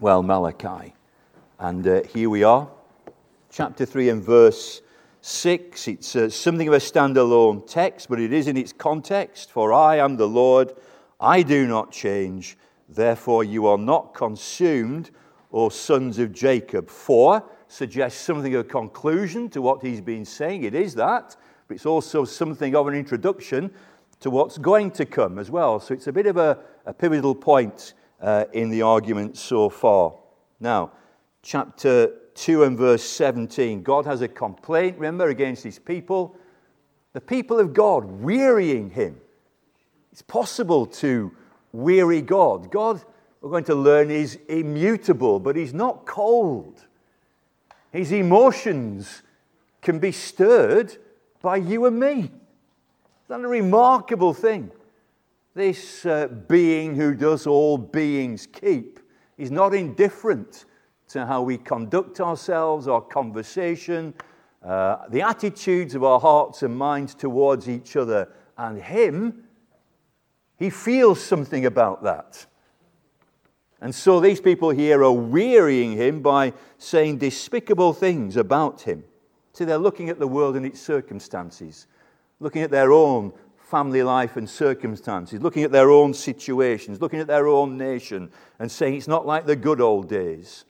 well, Malachi. And uh, here we are, chapter 3 and verse 6. It's uh, something of a standalone text, but it is in its context. For I am the Lord, I do not change, therefore you are not consumed, O sons of Jacob. For suggests something of a conclusion to what he's been saying. It is that, but it's also something of an introduction to what's going to come as well. So it's a bit of a, a pivotal point uh, in the argument so far. Now, chapter 2 and verse 17. God has a complaint, remember, against his people. The people of God wearying him. It's possible to weary God. God, we're going to learn, is immutable, but he's not cold. His emotions can be stirred by you and me. Isn't that a remarkable thing? This uh, being who does all beings keep is not indifferent to how we conduct ourselves, our conversation, uh, the attitudes of our hearts and minds towards each other. And Him, He feels something about that. And so these people here are wearying Him by saying despicable things about Him. See, they're looking at the world and its circumstances, looking at their own family life and circumstances, looking at their own situations, looking at their own nation, and saying it's not like the good old days.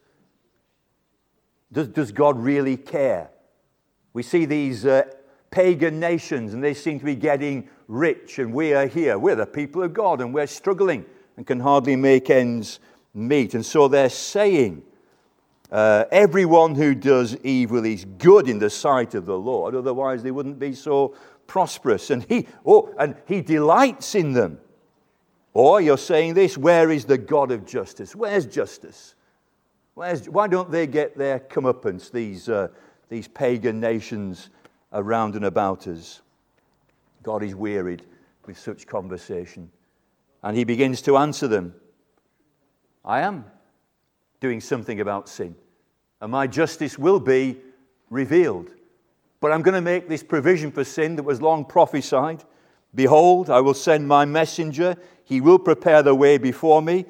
Does, does God really care? We see these uh, pagan nations and they seem to be getting rich, and we are here. We're the people of God and we're struggling and can hardly make ends meet. And so they're saying, uh, everyone who does evil is good in the sight of the Lord, otherwise they wouldn't be so prosperous. And he, oh, and he delights in them. Or you're saying this, where is the God of justice? Where's justice? Where's, why don't they get their comeuppance, these, uh, these pagan nations around and about us? God is wearied with such conversation. And he begins to answer them I am doing something about sin, and my justice will be revealed. But I'm going to make this provision for sin that was long prophesied. Behold, I will send my messenger. He will prepare the way before me.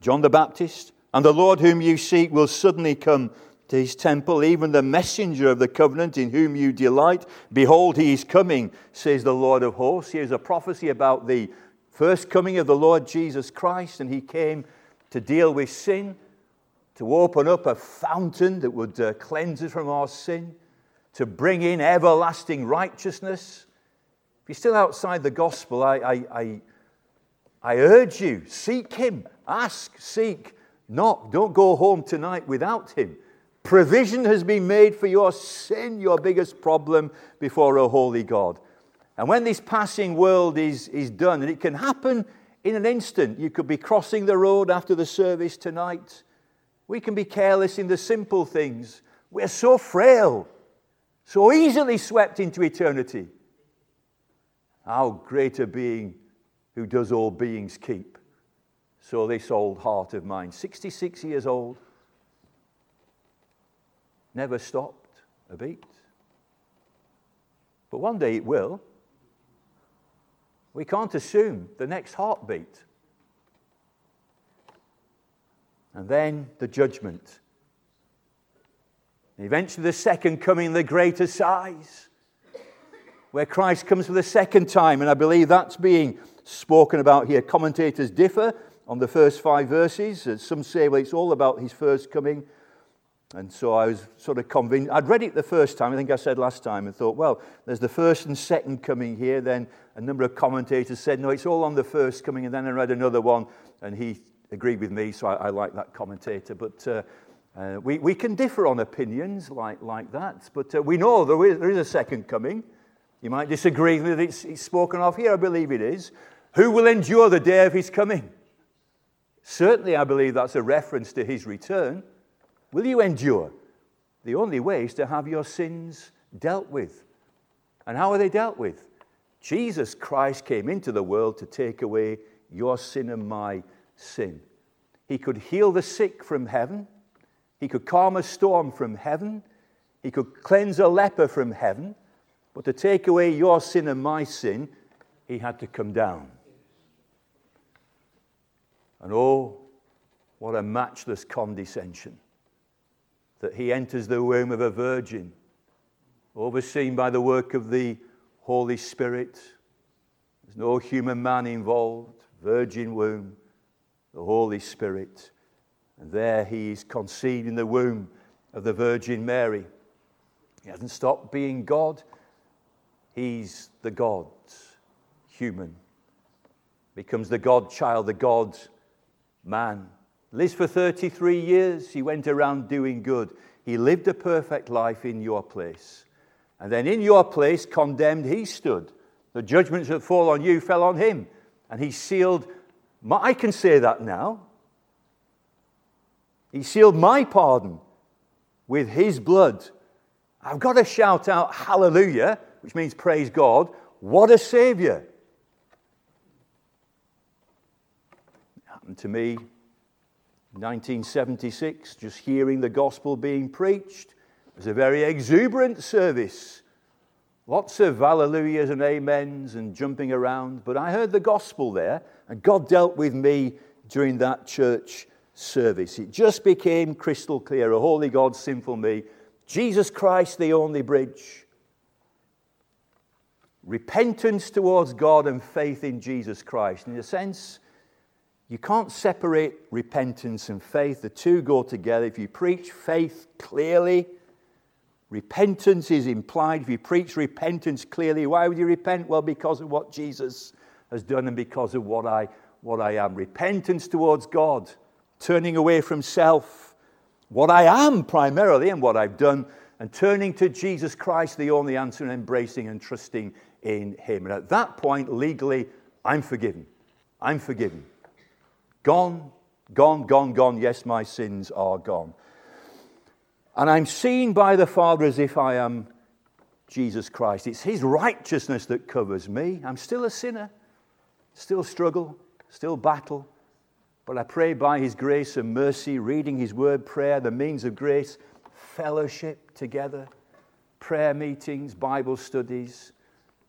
John the Baptist. And the Lord whom you seek will suddenly come to his temple, even the messenger of the covenant in whom you delight. Behold, he is coming, says the Lord of hosts. Here's a prophecy about the first coming of the Lord Jesus Christ, and he came to deal with sin, to open up a fountain that would uh, cleanse us from our sin, to bring in everlasting righteousness. If you're still outside the gospel, I, I, I, I urge you seek him, ask, seek Knock. Don't go home tonight without Him. Provision has been made for your sin, your biggest problem before a holy God. And when this passing world is, is done, and it can happen in an instant, you could be crossing the road after the service tonight. We can be careless in the simple things. We're so frail, so easily swept into eternity. How great a being who does all beings keep. So, this old heart of mine, 66 years old, never stopped a beat. But one day it will. We can't assume the next heartbeat. And then the judgment. Eventually, the second coming, the great assize, where Christ comes for the second time. And I believe that's being spoken about here. Commentators differ on the first five verses. Some say, well, it's all about his first coming. And so I was sort of convinced. I'd read it the first time, I think I said last time, and thought, well, there's the first and second coming here. Then a number of commentators said, no, it's all on the first coming. And then I read another one, and he agreed with me, so I, I like that commentator. But uh, uh, we, we can differ on opinions like, like that. But uh, we know there is, there is a second coming. You might disagree with it, it's, it's spoken of here, I believe it is. Who will endure the day of his coming? Certainly, I believe that's a reference to his return. Will you endure? The only way is to have your sins dealt with. And how are they dealt with? Jesus Christ came into the world to take away your sin and my sin. He could heal the sick from heaven. He could calm a storm from heaven. He could cleanse a leper from heaven. But to take away your sin and my sin, he had to come down. And oh, What a matchless condescension that he enters the womb of a virgin, overseen by the work of the Holy Spirit. There's no human man involved, virgin womb, the Holy Spirit. And there he is conceived in the womb of the Virgin Mary. He hasn't stopped being God, he's the God, human. Becomes the God child, the God man. Lives for 33 years. He went around doing good. He lived a perfect life in your place. And then in your place, condemned, he stood. The judgments that fall on you fell on him. And he sealed, my, I can say that now. He sealed my pardon with his blood. I've got to shout out hallelujah, which means praise God. What a Savior! It happened to me 1976, just hearing the gospel being preached. It was a very exuberant service. Lots of hallelujahs and amens and jumping around. But I heard the gospel there, and God dealt with me during that church service. It just became crystal clear a holy God, sinful me. Jesus Christ, the only bridge. Repentance towards God and faith in Jesus Christ. In a sense, you can't separate repentance and faith. The two go together. If you preach faith clearly, repentance is implied. If you preach repentance clearly, why would you repent? Well, because of what Jesus has done and because of what I, what I am. Repentance towards God, turning away from self, what I am primarily and what I've done, and turning to Jesus Christ, the only answer, and embracing and trusting in Him. And at that point, legally, I'm forgiven. I'm forgiven. Gone, gone, gone, gone. Yes, my sins are gone. And I'm seen by the Father as if I am Jesus Christ. It's His righteousness that covers me. I'm still a sinner, still struggle, still battle. But I pray by His grace and mercy, reading His word, prayer, the means of grace, fellowship together, prayer meetings, Bible studies,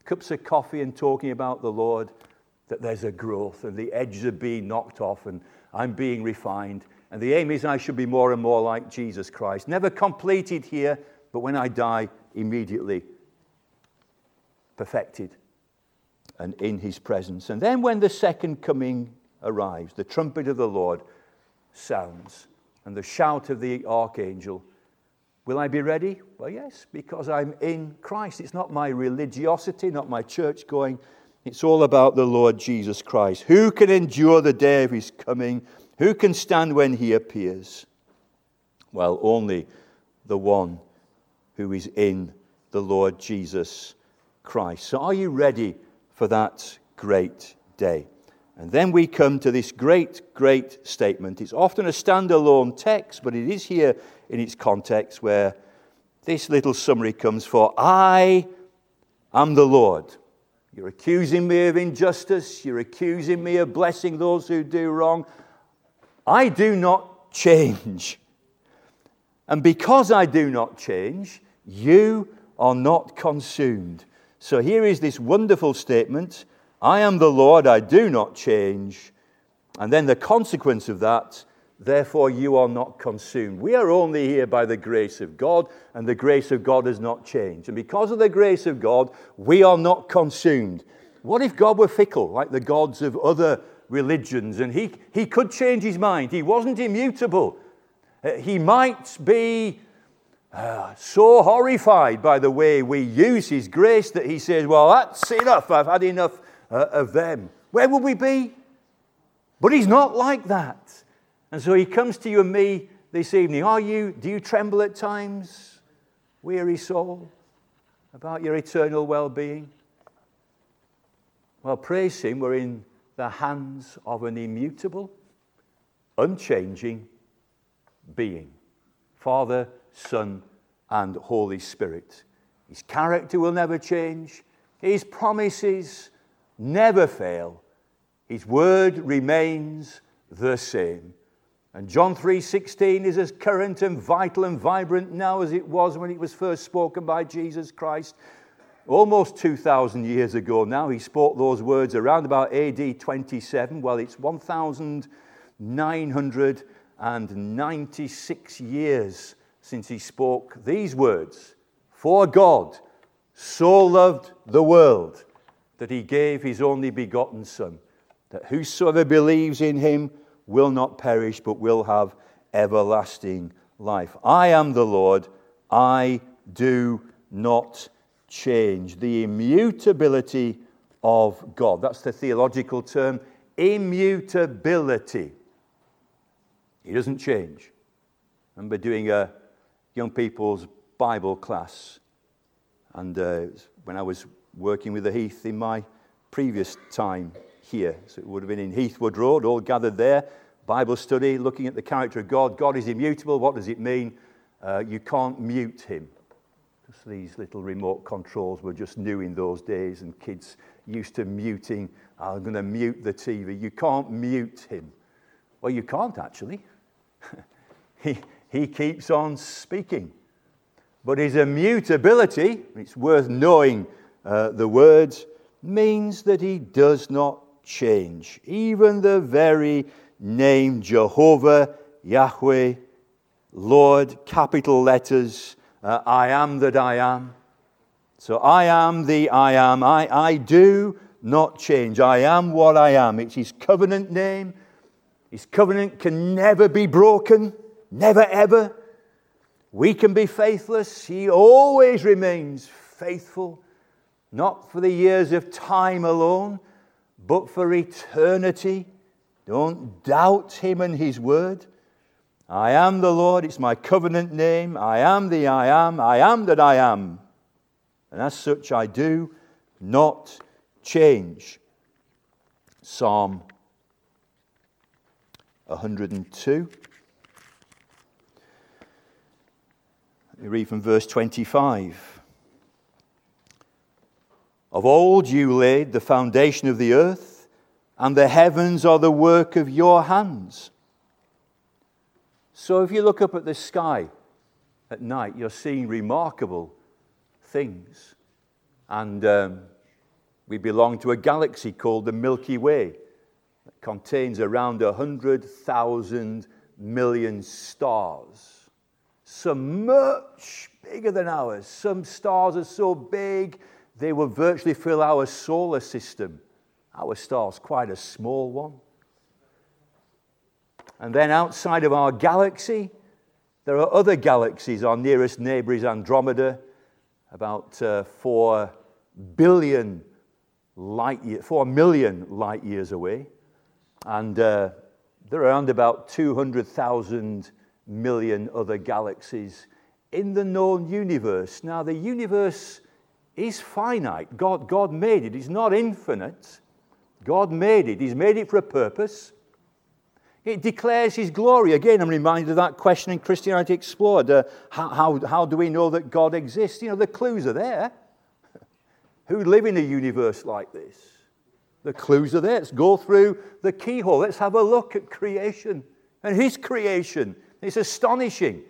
cups of coffee, and talking about the Lord that there's a growth and the edges are being knocked off and I'm being refined. And the aim is I should be more and more like Jesus Christ. Never completed here, but when I die, immediately perfected and in his presence. And then when the second coming arrives, the trumpet of the Lord sounds and the shout of the archangel. Will I be ready? Well, yes, because I'm in Christ. It's not my religiosity, not my church going it's all about the Lord Jesus Christ. Who can endure the day of his coming? Who can stand when he appears? Well, only the one who is in the Lord Jesus Christ. So, are you ready for that great day? And then we come to this great, great statement. It's often a standalone text, but it is here in its context where this little summary comes for I am the Lord. You're accusing me of injustice. You're accusing me of blessing those who do wrong. I do not change. And because I do not change, you are not consumed. So here is this wonderful statement I am the Lord, I do not change. And then the consequence of that Therefore, you are not consumed. We are only here by the grace of God, and the grace of God has not changed. And because of the grace of God, we are not consumed. What if God were fickle, like the gods of other religions, and he, he could change his mind? He wasn't immutable. Uh, he might be uh, so horrified by the way we use his grace that he says, Well, that's enough. I've had enough uh, of them. Where would we be? But he's not like that. And so he comes to you and me this evening. Are you, do you tremble at times, weary soul, about your eternal well being? Well, praise him. We're in the hands of an immutable, unchanging being Father, Son, and Holy Spirit. His character will never change, his promises never fail, his word remains the same. And John 3:16 is as current and vital and vibrant now as it was when it was first spoken by Jesus Christ. Almost 2,000 years ago now, he spoke those words around about AD 27. Well, it's 1,996 years since he spoke these words For God so loved the world that he gave his only begotten Son, that whosoever believes in him will not perish but will have everlasting life. I am the Lord, I do not change. The immutability of God. That's the theological term immutability. He doesn't change. I remember doing a young people's Bible class, and uh, when I was working with the Heath in my previous time here, so it would have been in Heathwood Road, all gathered there, Bible study, looking at the character of God. God is immutable. What does it mean? Uh, you can't mute him. Because these little remote controls were just new in those days, and kids used to muting. I'm going to mute the TV. You can't mute him. Well, you can't actually. he, he keeps on speaking. But his immutability, it's worth knowing uh, the words, means that he does not change. Even the very name Jehovah, Yahweh, Lord, capital letters, uh, I am that I am. So I am the I am. I, I do not change. I am what I am. It's his covenant name. His covenant can never be broken, never ever. We can be faithless. He always remains faithful, not for the years of time alone, but for eternity. Don't doubt him and his word. I am the Lord, it's my covenant name. I am the I am. I am that I am. And as such, I do not change. Psalm 102. We read from verse 25. Of old you laid the foundation of the earth, and the heavens are the work of your hands. So if you look up at the sky at night, you're seeing remarkable things. And um, we belong to a galaxy called the Milky Way that contains around 100,000 million stars. Some much bigger than ours. Some stars are so big they would virtually fill our solar system. Our star's quite a small one. And then outside of our galaxy, there are other galaxies. Our nearest neighbor is Andromeda, about uh, 4 billion light year, 4 million light years away. And uh, there are around about 200,000 million other galaxies in the known universe. Now, the universe is finite. God, God made it, it's not infinite. God made it, He's made it for a purpose. It declares his glory. Again, I'm reminded of that question in Christianity Explored. Uh, how, how, how do we know that God exists? You know, the clues are there. Who live in a universe like this? The clues are there. Let's go through the keyhole. Let's have a look at creation and his creation. It's astonishing.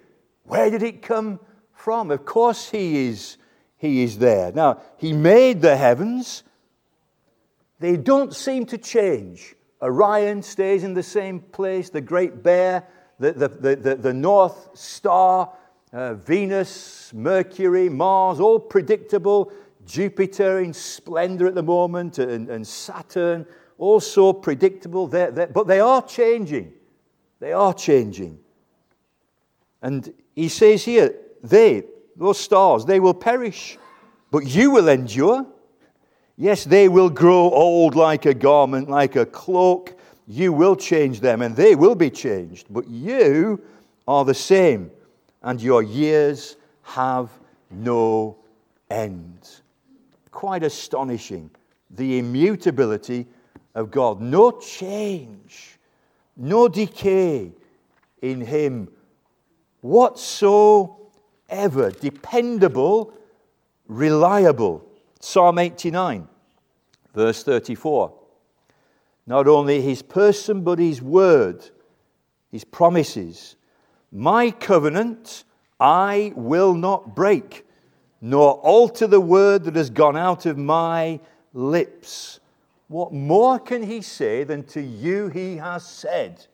Where did it come from? Of course, he is, he is there. Now, he made the heavens. They don't seem to change. Orion stays in the same place, the Great Bear, the, the, the, the North Star, uh, Venus, Mercury, Mars, all predictable. Jupiter in splendor at the moment, and, and Saturn, also predictable. They're, they're, but they are changing. They are changing. And he says here, they, those stars, they will perish, but you will endure. Yes, they will grow old like a garment, like a cloak. You will change them, and they will be changed. But you are the same, and your years have no end. Quite astonishing. The immutability of God. No change, no decay in Him whatsoever. Ever dependable, reliable. Psalm 89, verse 34. Not only his person, but his word, his promises. My covenant I will not break, nor alter the word that has gone out of my lips. What more can he say than to you he has said?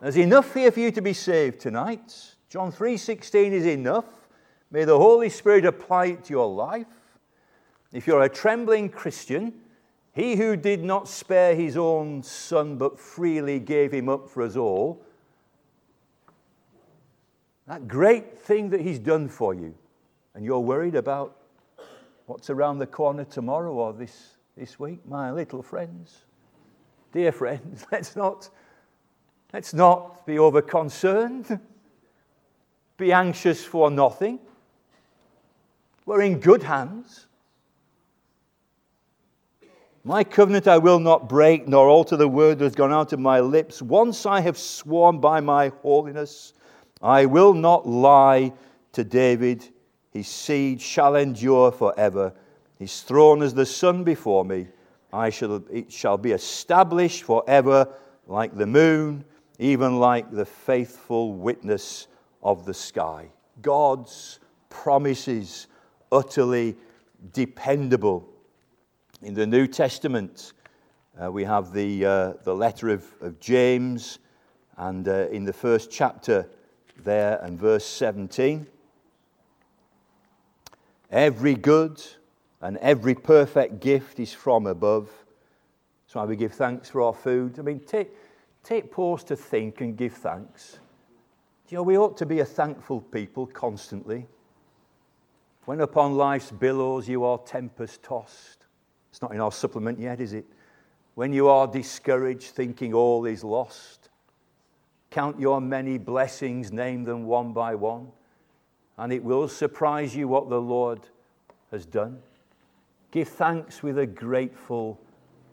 There's enough here for you to be saved tonight. John 3:16 is enough. May the Holy Spirit apply it to your life. If you're a trembling Christian, he who did not spare his own son but freely gave him up for us all, that great thing that he's done for you, and you're worried about what's around the corner tomorrow or this, this week, my little friends, dear friends, let's not, let's not be over concerned, be anxious for nothing. We're in good hands. My covenant I will not break, nor alter the word that has gone out of my lips. Once I have sworn by my holiness, I will not lie to David. His seed shall endure forever. His throne is the sun before me. I shall, it shall be established forever like the moon, even like the faithful witness of the sky. God's promises utterly dependable. In the New Testament, uh, we have the, uh, the letter of, of James, and uh, in the first chapter, there and verse 17. Every good and every perfect gift is from above. That's why we give thanks for our food. I mean, take, take pause to think and give thanks. You know, we ought to be a thankful people constantly. When upon life's billows you are tempest tossed, it's not in our supplement yet, is it? When you are discouraged, thinking all is lost, count your many blessings, name them one by one, and it will surprise you what the Lord has done. Give thanks with a grateful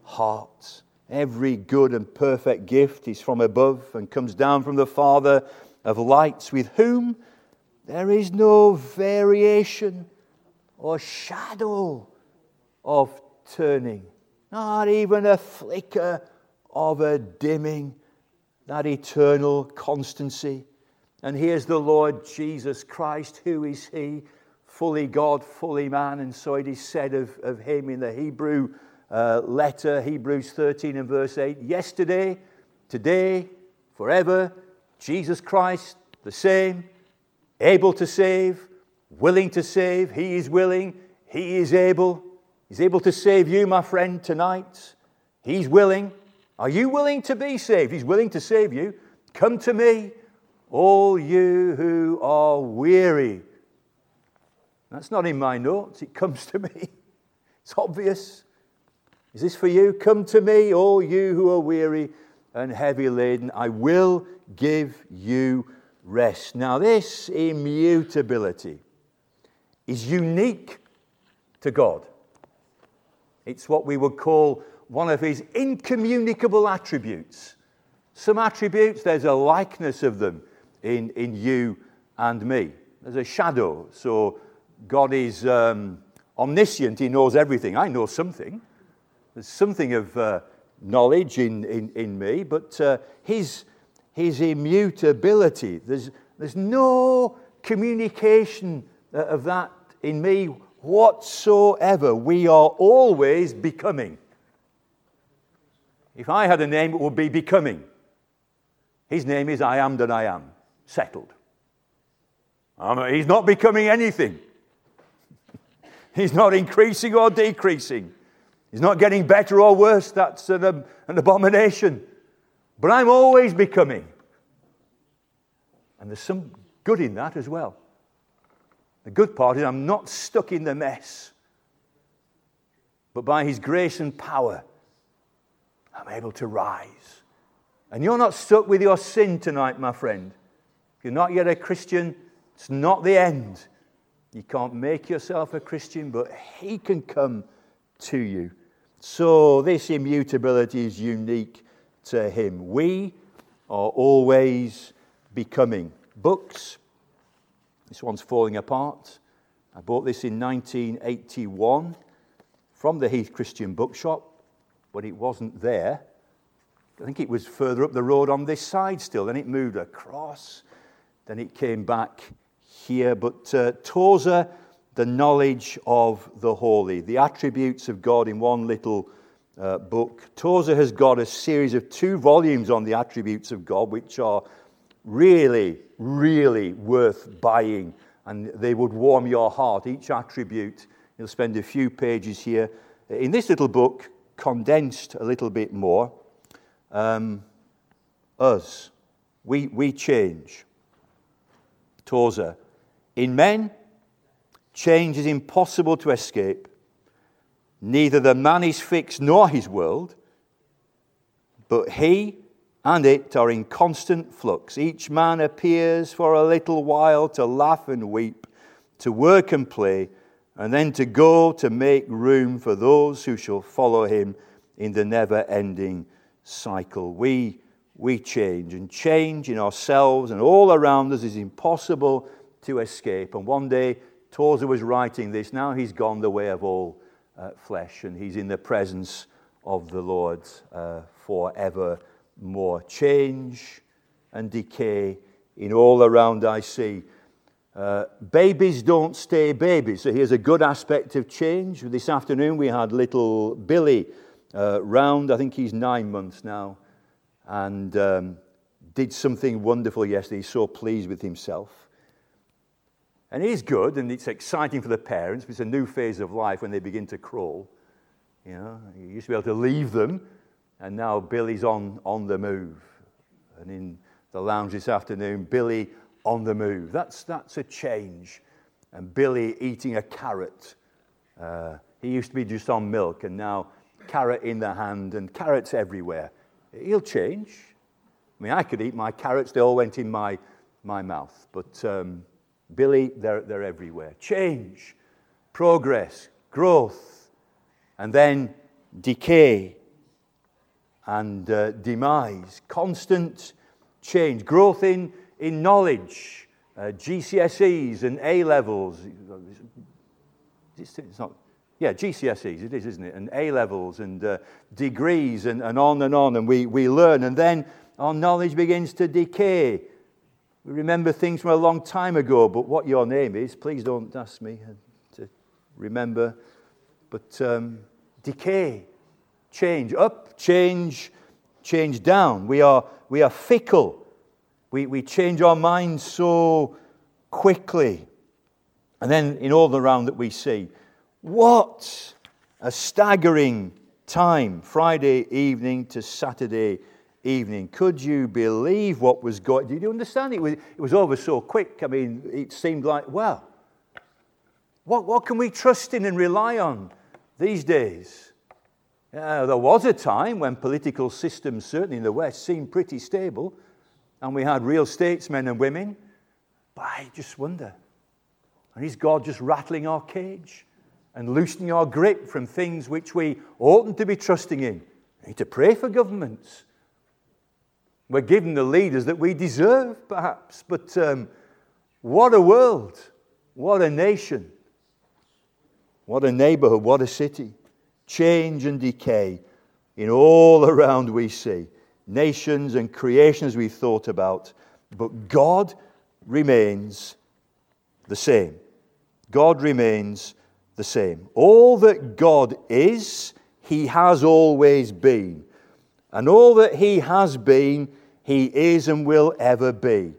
heart. Every good and perfect gift is from above and comes down from the Father of lights, with whom there is no variation or shadow of turning, not even a flicker of a dimming, that eternal constancy. And here's the Lord Jesus Christ. Who is he? Fully God, fully man. And so it is said of, of him in the Hebrew uh, letter, Hebrews 13 and verse 8 yesterday, today, forever, Jesus Christ, the same able to save, willing to save. He is willing, He is able. He's able to save you, my friend, tonight. He's willing. Are you willing to be saved? He's willing to save you. Come to me, all you who are weary. That's not in my notes, it comes to me. It's obvious. Is this for you? Come to me, all you who are weary and heavy laden. I will give you rest. Now, this immutability is unique to God. It's what we would call one of his incommunicable attributes. Some attributes, there's a likeness of them in, in you and me. There's a shadow. So God is um, omniscient, He knows everything. I know something. There's something of uh, knowledge in, in, in me, but uh, His his immutability. There's, there's no communication uh, of that in me whatsoever. We are always becoming. If I had a name, it would be becoming. His name is I am that I am. Settled. he's not becoming anything. he's not increasing or decreasing. He's not getting better or worse. That's an, um, an abomination. But I'm always becoming. And there's some good in that as well. The good part is I'm not stuck in the mess. But by His grace and power, I'm able to rise. And you're not stuck with your sin tonight, my friend. If you're not yet a Christian, it's not the end. You can't make yourself a Christian, but He can come to you. So, this immutability is unique to Him. We are always becoming. Books, this one's falling apart. I bought this in 1981 from the Heath Christian Bookshop, but it wasn't there. I think it was further up the road on this side still. Then it moved across. Then it came back here. But uh, Tozer, the knowledge of the holy, the attributes of God in one little uh, book. Tozer has got a series of two volumes on the attributes of God, which are really, really worth buying, and they would warm your heart. Each attribute, you'll spend a few pages here. In this little book, condensed a little bit more, um, us, we, we change. Tozer. In men, change is impossible to escape. Neither the man is fixed nor his world, but he and it are in constant flux. Each man appears for a little while to laugh and weep, to work and play, and then to go to make room for those who shall follow him in the never ending cycle. We, we change, and change in ourselves and all around us is impossible to escape. And one day, Tozer was writing this. Now he's gone the way of all uh, flesh, and he's in the presence of the Lord uh, forevermore. Change and decay in all around I see. Uh, babies don't stay babies. So here's a good aspect of change. This afternoon we had little Billy uh, round. I think he's nine months now. And um, did something wonderful yesterday. He's so pleased with himself. And it is good, and it's exciting for the parents. It's a new phase of life when they begin to crawl. You know, you used to be able to leave them, and now Billy's on, on the move. And in the lounge this afternoon, Billy on the move. That's, that's a change. And Billy eating a carrot. Uh, he used to be just on milk, and now carrot in the hand, and carrots everywhere. He'll change. I mean, I could eat my carrots, they all went in my, my mouth. But um, Billy, they're, they're everywhere. Change, progress, growth, and then decay and uh, demise. Constant change, growth in, in knowledge, uh, GCSEs and A levels. It's, not, yeah, GCSEs, it is, isn't it? And A levels and uh, degrees and, and on and on. And we, we learn, and then our knowledge begins to decay we remember things from a long time ago, but what your name is, please don't ask me to remember. But um, decay, change, up, change, change down. We are, we are fickle. We, we change our minds so quickly. And then in all the round that we see, what a staggering time, Friday evening to Saturday evening. Could you believe what was going Did you understand? It was, it was over so quick. I mean, it seemed like, well, what, what can we trust in and rely on these days? Uh, there was a time when political systems, certainly in the West, seemed pretty stable, and we had real statesmen and women. But I just wonder, and is God just rattling our cage and loosening our grip from things which we oughtn't to be trusting in? We need to pray for governments. We're given the leaders that we deserve, perhaps, but um, what a world, what a nation, what a neighborhood, what a city. Change and decay in all around we see. Nations and creations we thought about, but God remains the same. God remains the same. All that God is, He has always been. And all that he has been, he is and will ever be.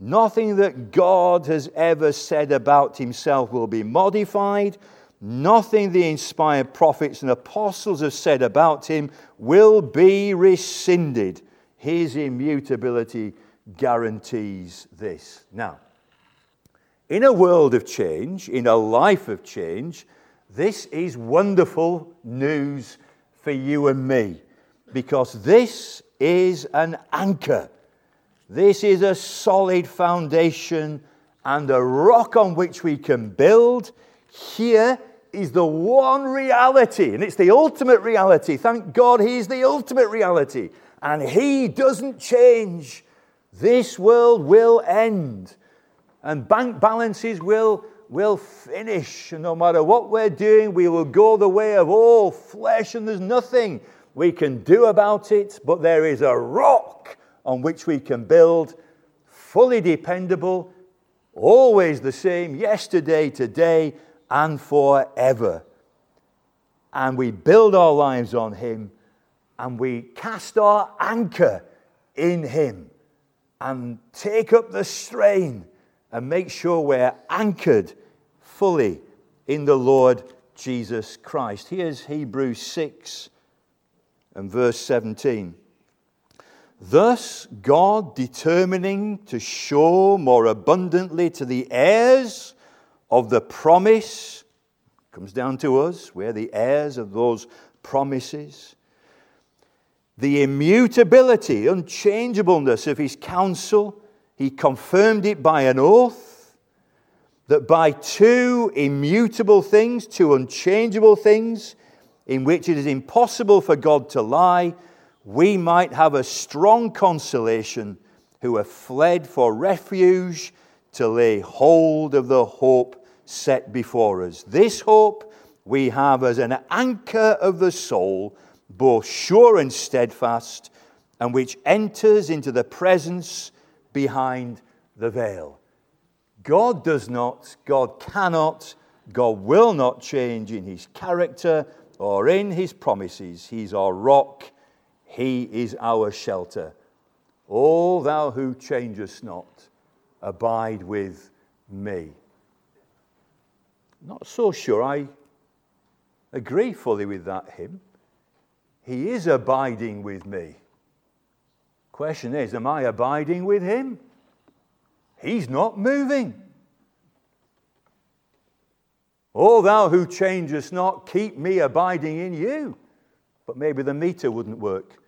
Nothing that God has ever said about himself will be modified. Nothing the inspired prophets and apostles have said about him will be rescinded. His immutability guarantees this. Now, in a world of change, in a life of change, this is wonderful news for you and me because this is an anchor. This is a solid foundation and a rock on which we can build. Here is the one reality, and it's the ultimate reality. Thank God He's the ultimate reality, and He doesn't change. This world will end, and bank balances will, will finish. And no matter what we're doing, we will go the way of all flesh, and there's nothing we can do about it, but there is a rock on which we can build, fully dependable, always the same, yesterday, today, and forever. and we build our lives on Him and we cast our anchor in Him and take up the strain and make sure we're anchored fully in the Lord Jesus Christ. Here's Hebrews 6 and verse 17. Thus, God determining to show more abundantly to the heirs of the promise, comes down to us, we're the heirs of those promises, the immutability, unchangeableness of his counsel, he confirmed it by an oath that by two immutable things, two unchangeable things, in which it is impossible for God to lie, we might have a strong consolation who have fled for refuge to lay hold of the hope set before us. This hope we have as an anchor of the soul, both sure and steadfast, and which enters into the presence behind the veil. God does not, God cannot, God will not change in his character or in his promises. He's our rock he is our shelter. O thou who changest not, abide with me. Not so sure I agree fully with that hymn. He is abiding with me. Question is, am I abiding with him? He's not moving. O thou who changest not, keep me abiding in you. But maybe the meter wouldn't work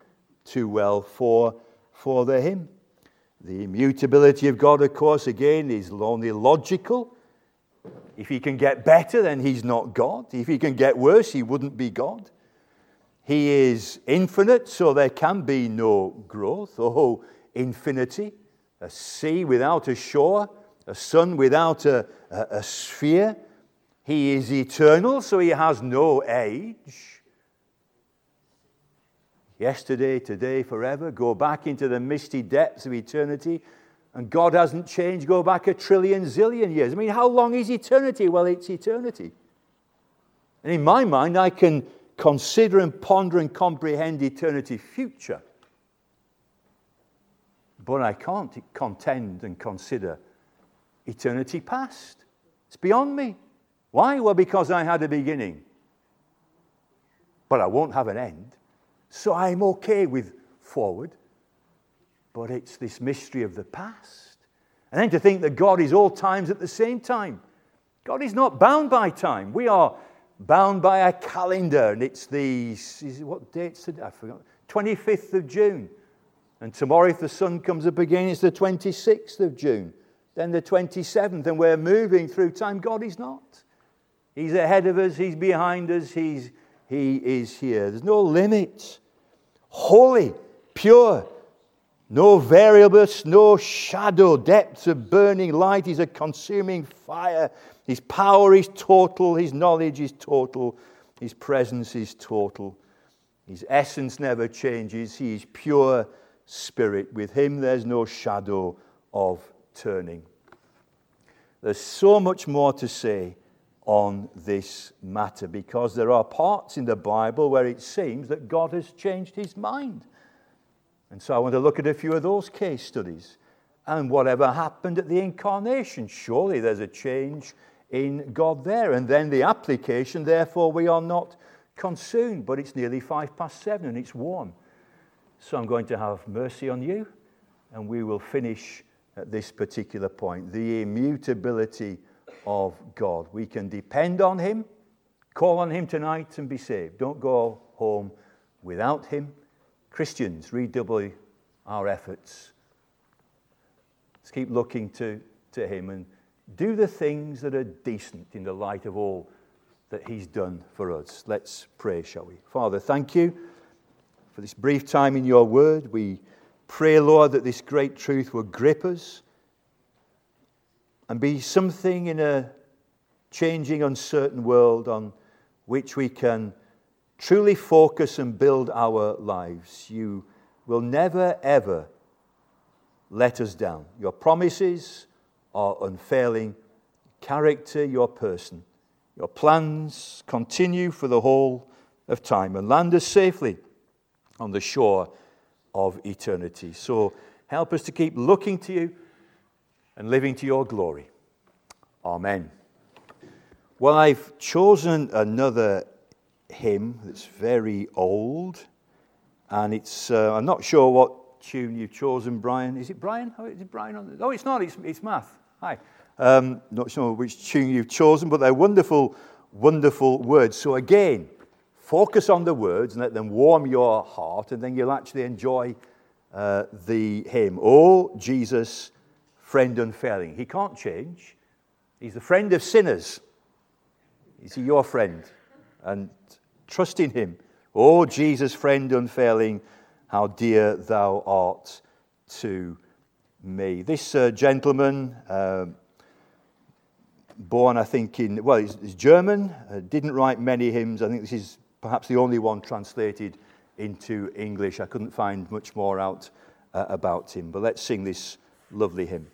too well for, for the hymn. The immutability of God, of course, again, is only logical. If he can get better, then he's not God. If he can get worse, he wouldn't be God. He is infinite, so there can be no growth. Oh, infinity. A sea without a shore, a sun without a, a, a sphere. He is eternal, so he has no age yesterday, today, forever. Go back into the misty depths of eternity. And God hasn't changed. Go back a trillion, zillion years. I mean, how long is eternity? Well, it's eternity. And in my mind, I can consider and ponder and comprehend eternity future. But I can't contend and consider eternity past. It's beyond me. Why? Well, because I had a beginning. But I won't have an end. So I'm okay with forward, but it's this mystery of the past. And then to think that God is all times at the same time. God is not bound by time. We are bound by a calendar, and it's the, what date's it? I forgot. 25th of June. And tomorrow, if the sun comes up again, it's the 26th of June. Then the 27th, and we're moving through time. God is not. He's ahead of us, He's behind us, He's, He is here. There's no limits. holy, pure, no variableness, no shadow, depths of burning light. He's a consuming fire. His power is total, his knowledge is total, his presence is total. His essence never changes. He is pure spirit. With him, there's no shadow of turning. There's so much more to say on this matter because there are parts in the Bible where it seems that God has changed his mind. And so I want to look at a few of those case studies. And whatever happened at the incarnation, surely there's a change in God there. And then the application, therefore, we are not consumed. But it's nearly five past seven and it's warm. So I'm going to have mercy on you, and we will finish at this particular point the immutability of God. We can depend on Him, call on Him tonight, and be saved. Don't go home without Him. Christians, redouble our efforts. Let's keep looking to, to Him and do the things that are decent in the light of all that He's done for us. Let's pray, shall we? Father, thank you for this brief time in your word. We pray, Lord, that this great truth will grip us and be something in a changing, uncertain world on which we can truly focus and build our lives. You will never, ever let us down. Your promises are unfailing. Character, your person. Your plans continue for the whole of time and land us safely on the shore of eternity. So help us to keep looking to you and living to your glory. Amen. Well, I've chosen another hymn that's very old, and it's, uh, I'm not sure what tune you've chosen, Brian. Is it Brian? Oh, is it Brian on the, oh, it's not, it's, it's Math. Hi. Um, not sure which tune you've chosen, but they're wonderful, wonderful words. So, again, focus on the words and let them warm your heart, and then you'll actually enjoy uh, the hymn. Oh, Jesus, friend unfailing. He can't change, He's the friend of sinners. Is He your friend? And trust in Him. Oh, Jesus, friend unfailing, how dear thou art to me. This uh, gentleman, uh, born, I think, in, well, he's, he's German, uh, didn't write many hymns. I think this is perhaps the only one translated into English. I couldn't find much more out uh, about him. But let's sing this lovely hymn.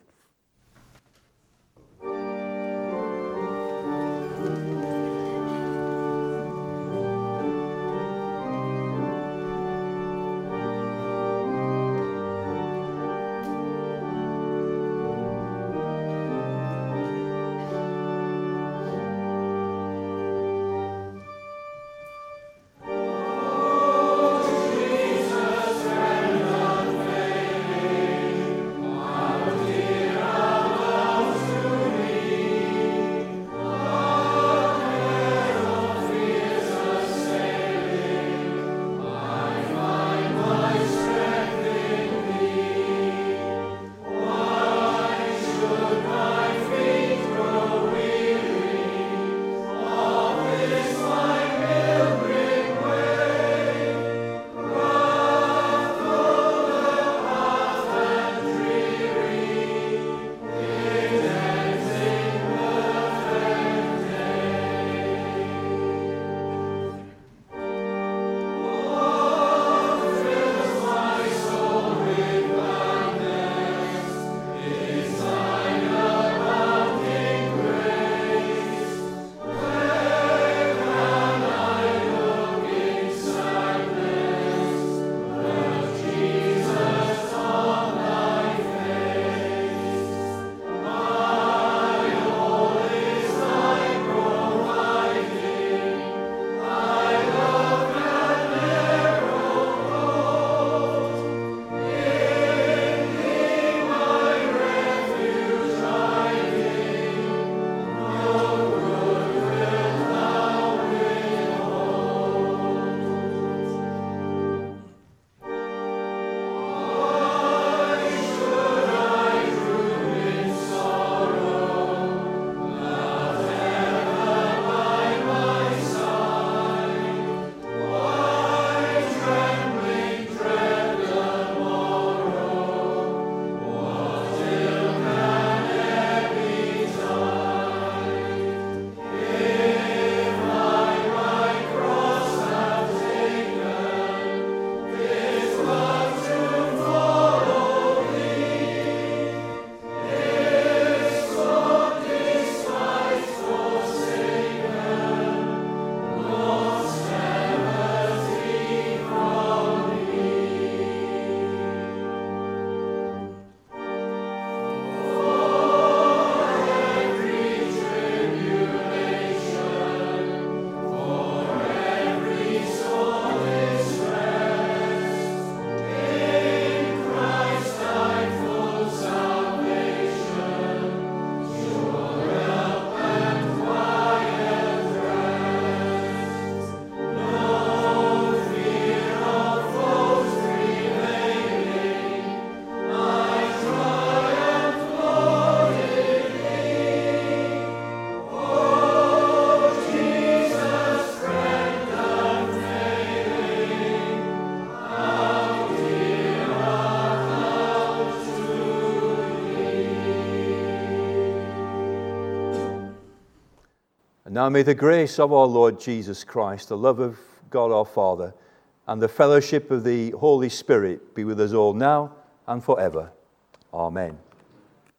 Now may the grace of our Lord Jesus Christ, the love of God our Father, and the fellowship of the Holy Spirit be with us all now and forever. Amen.